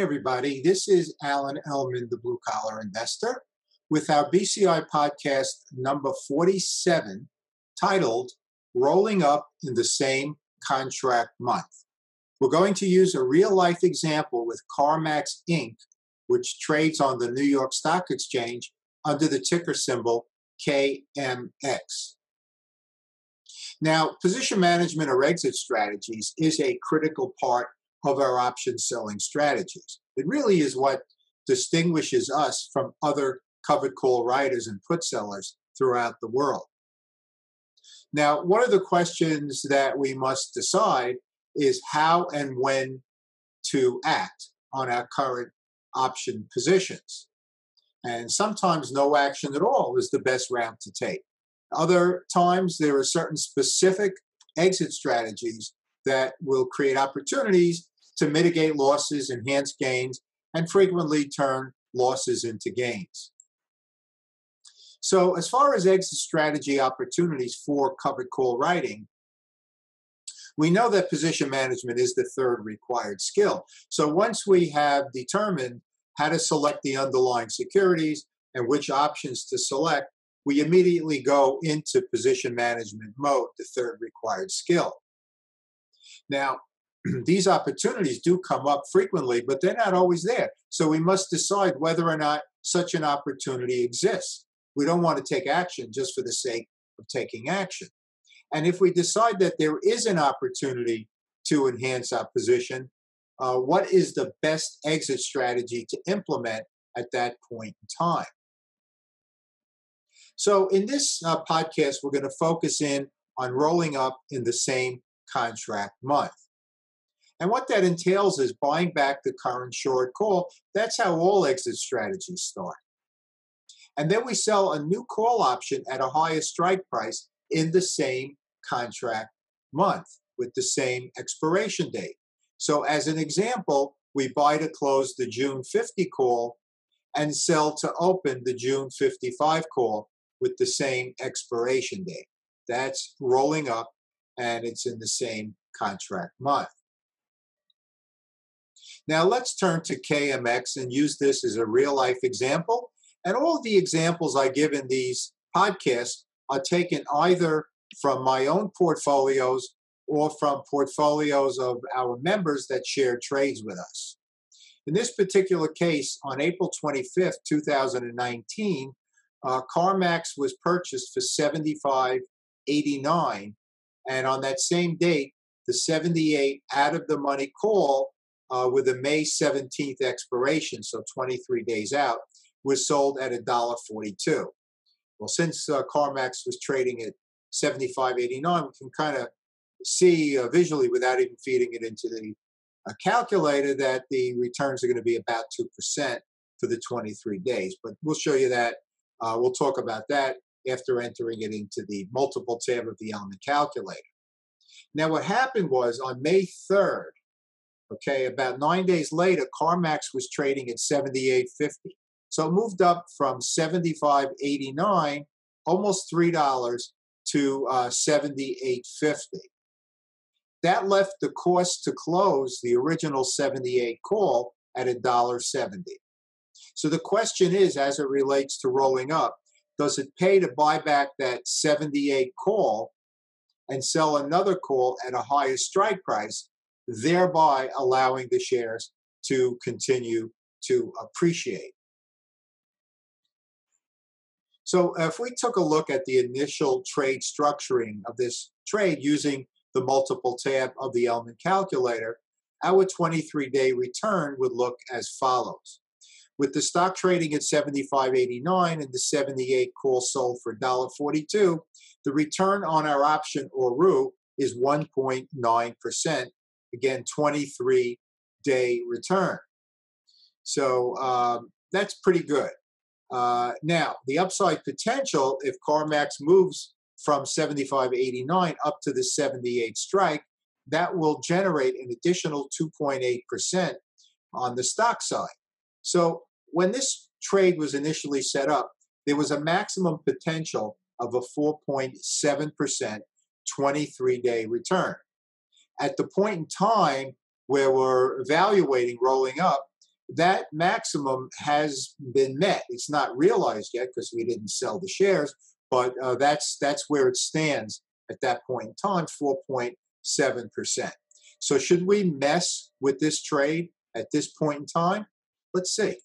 Everybody. This is Alan Ellman, the Blue Collar Investor, with our BCI podcast number 47, titled Rolling Up in the Same Contract Month. We're going to use a real life example with CarMax Inc., which trades on the New York Stock Exchange under the ticker symbol KMX. Now, position management or exit strategies is a critical part of our option selling strategies. It really is what distinguishes us from other covered call writers and put sellers throughout the world. Now, one of the questions that we must decide is how and when to act on our current option positions. And sometimes no action at all is the best route to take. Other times, there are certain specific exit strategies that will create opportunities to mitigate losses, enhance gains, and frequently turn losses into gains. So, as far as exit strategy opportunities for covered call writing, we know that position management is the third required skill. So, once we have determined how to select the underlying securities and which options to select, we immediately go into position management mode, the third required skill. Now, these opportunities do come up frequently, but they're not always there. So we must decide whether or not such an opportunity exists. We don't want to take action just for the sake of taking action. And if we decide that there is an opportunity to enhance our position, uh, what is the best exit strategy to implement at that point in time? So, in this uh, podcast, we're going to focus in on rolling up in the same contract month. And what that entails is buying back the current short call. That's how all exit strategies start. And then we sell a new call option at a higher strike price in the same contract month with the same expiration date. So, as an example, we buy to close the June 50 call and sell to open the June 55 call with the same expiration date. That's rolling up and it's in the same contract month. Now let's turn to KMX and use this as a real life example. And all the examples I give in these podcasts are taken either from my own portfolios or from portfolios of our members that share trades with us. In this particular case, on April 25th, 2019, uh, CarMax was purchased for 75.89, and on that same date, the 78 out of the money call uh, with a May 17th expiration, so 23 days out, was sold at $1.42. Well, since uh, CarMax was trading at 75.89, we can kind of see uh, visually without even feeding it into the uh, calculator that the returns are going to be about 2% for the 23 days. But we'll show you that uh, we'll talk about that after entering it into the multiple tab of the Ellman calculator. Now, what happened was on May 3rd, okay, about nine days later, CarMax was trading at 78.50. So it moved up from 75.89, almost $3 to uh, 78.50. That left the cost to close the original 78 call at $1.70. So the question is, as it relates to rolling up, does it pay to buy back that 78 call and sell another call at a higher strike price, thereby allowing the shares to continue to appreciate? So if we took a look at the initial trade structuring of this trade using the multiple tab of the Ellman calculator, our 23 day return would look as follows. With the stock trading at 75.89 and the 78 call sold for $1.42, the return on our option or RU is 1.9%. Again, 23 day return. So um, that's pretty good. Uh, now, the upside potential, if CarMax moves from 75.89 up to the 78 strike, that will generate an additional 2.8% on the stock side. So when this trade was initially set up, there was a maximum potential of a 4.7% 23 day return. At the point in time where we're evaluating rolling up, that maximum has been met. It's not realized yet because we didn't sell the shares, but uh, that's that's where it stands at that point in time, 4.7%. So should we mess with this trade at this point in time? Let's see.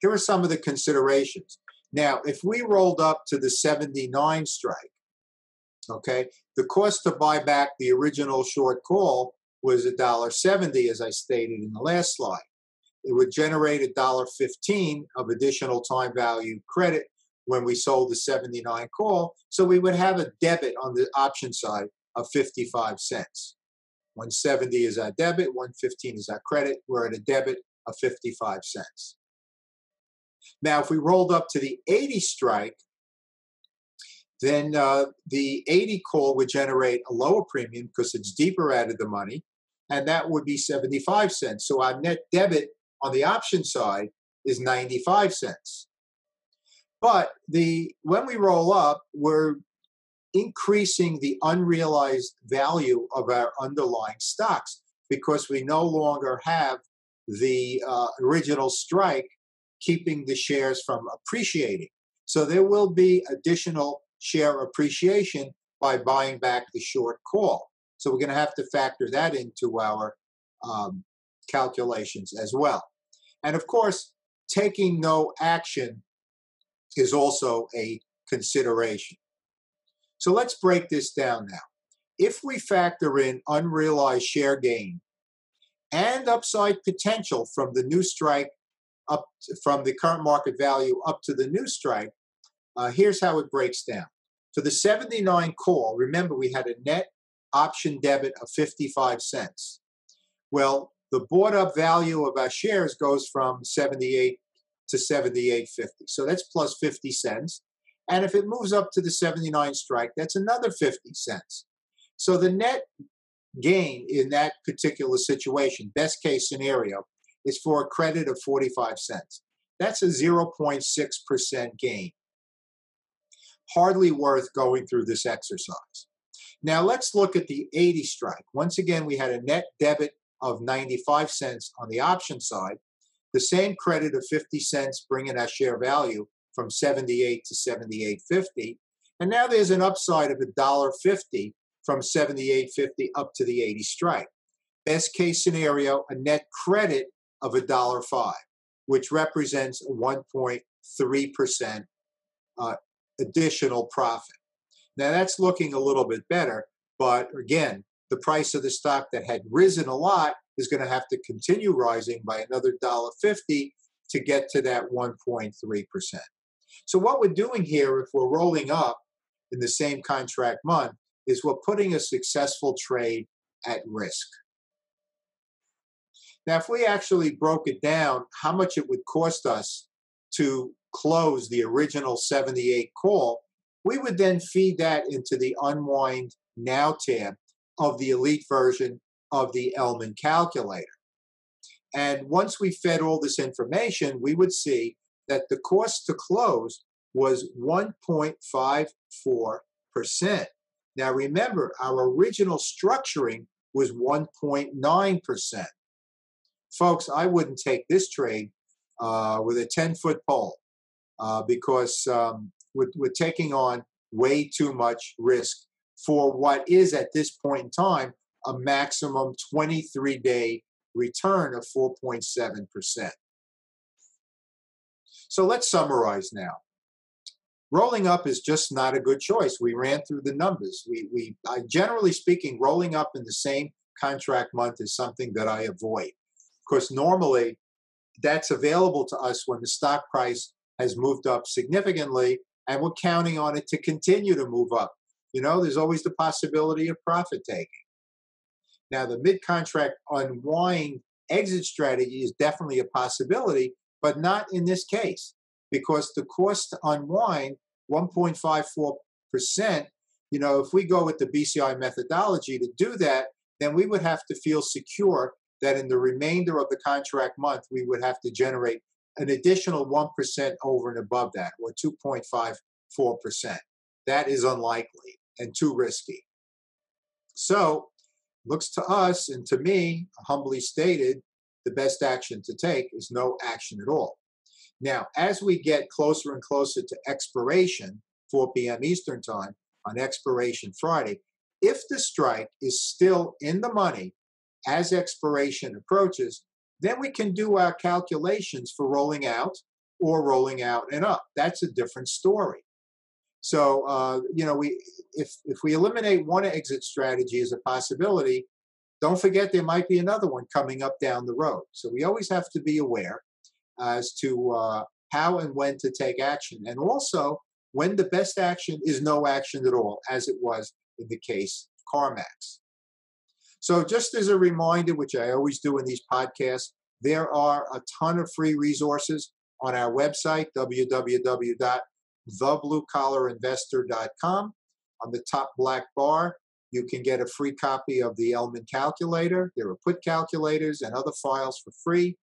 Here are some of the considerations. Now, if we rolled up to the 79 strike, okay, the cost to buy back the original short call was a dollar seventy, as I stated in the last slide. It would generate a dollar fifteen of additional time value credit when we sold the 79 call. So we would have a debit on the option side of 55 cents. 170 is our debit, 115 is our credit. We're at a debit of 55 cents. Now, if we rolled up to the 80 strike, then uh, the 80 call would generate a lower premium because it's deeper out of the money, and that would be 75 cents. So our net debit on the option side is 95 cents. But the when we roll up, we're increasing the unrealized value of our underlying stocks because we no longer have the uh, original strike keeping the shares from appreciating. So there will be additional share appreciation by buying back the short call. So we're going to have to factor that into our um, calculations as well. And of course, taking no action is also a consideration. So let's break this down now. If we factor in unrealized share gain and upside potential from the new strike up to, from the current market value up to the new strike, uh, here's how it breaks down. For the 79 call, remember we had a net option debit of 55 cents. Well, the bought up value of our shares goes from 78 to 78.50. So that's plus 50 cents. And if it moves up to the 79 strike, that's another 50 cents. So the net gain in that particular situation, best case scenario, is for a credit of 45 cents. That's a 0.6% gain. Hardly worth going through this exercise. Now let's look at the 80 strike. Once again, we had a net debit of 95 cents on the option side, the same credit of 50 cents bringing our share value from 78 to 78.50. And now there's an upside of $1.50 from 78.50 up to the 80 strike. Best case scenario, a net credit of $1.05, which represents 1.3% uh, additional profit. Now that's looking a little bit better, but again, the price of the stock that had risen a lot is going to have to continue rising by another dollar fifty to get to that 1.3%. So what we're doing here, if we're rolling up in the same contract month, is we're putting a successful trade at risk. Now, if we actually broke it down, how much it would cost us to close the original 78 call, we would then feed that into the unwind now tab of the elite version of the Ellman calculator. And once we fed all this information, we would see that the cost to close was 1.54%. Now remember, our original structuring was 1.9%. Folks, I wouldn't take this trade uh, with a 10 foot pole uh, because um, we're, we're taking on way too much risk for what is at this point in time a maximum 23 day return of 4.7%. So let's summarize now. Rolling up is just not a good choice. We ran through the numbers. We, we I, generally speaking, rolling up in the same contract month is something that I avoid. Because normally that's available to us when the stock price has moved up significantly and we're counting on it to continue to move up. You know, there's always the possibility of profit taking. Now, the mid contract unwind exit strategy is definitely a possibility, but not in this case because the cost to unwind 1.54%, you know, if we go with the BCI methodology to do that, then we would have to feel secure that in the remainder of the contract month, we would have to generate an additional 1% over and above that, or 2.54%. That is unlikely and too risky. So, looks to us and to me, humbly stated, the best action to take is no action at all. Now, as we get closer and closer to expiration, 4 p.m. Eastern Time on expiration Friday, if the strike is still in the money as expiration approaches, then we can do our calculations for rolling out or rolling out and up. That's a different story. So, uh, you know, we if if we eliminate one exit strategy as a possibility, don't forget there might be another one coming up down the road. So we always have to be aware as to uh, how and when to take action, and also when the best action is no action at all, as it was in the case of CarMax. So, just as a reminder, which I always do in these podcasts, there are a ton of free resources on our website, www.thebluecollarinvestor.com. On the top black bar, you can get a free copy of the Ellman calculator. There are put calculators and other files for free.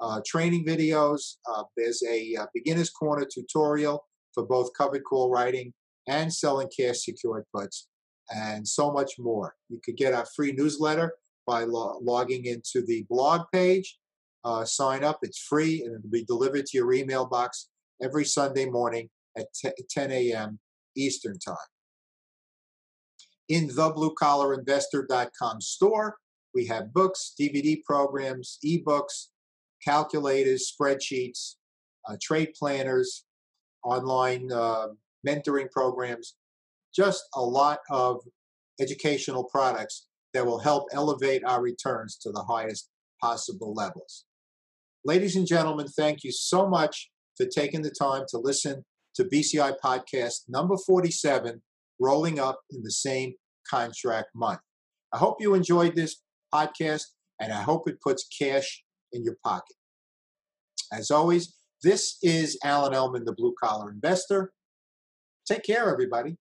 Uh, training videos. Uh, there's a uh, beginner's corner tutorial for both covered call writing and selling cash secured puts, and so much more. You could get our free newsletter by lo- logging into the blog page. Uh, sign up, it's free, and it'll be delivered to your email box every Sunday morning at 10 a.m. Eastern Time. In the bluecollarinvestor.com store, we have books, DVD programs, ebooks, calculators, spreadsheets, uh, trade planners, online uh, mentoring programs, just a lot of educational products that will help elevate our returns to the highest possible levels. Ladies and gentlemen, thank you so much for taking the time to listen to BCI podcast number 47, Rolling Up in the Same Contract Month. I hope you enjoyed this podcast and I hope it puts cash in your pocket. As always, this is Alan Ellman, the blue collar investor. Take care, everybody.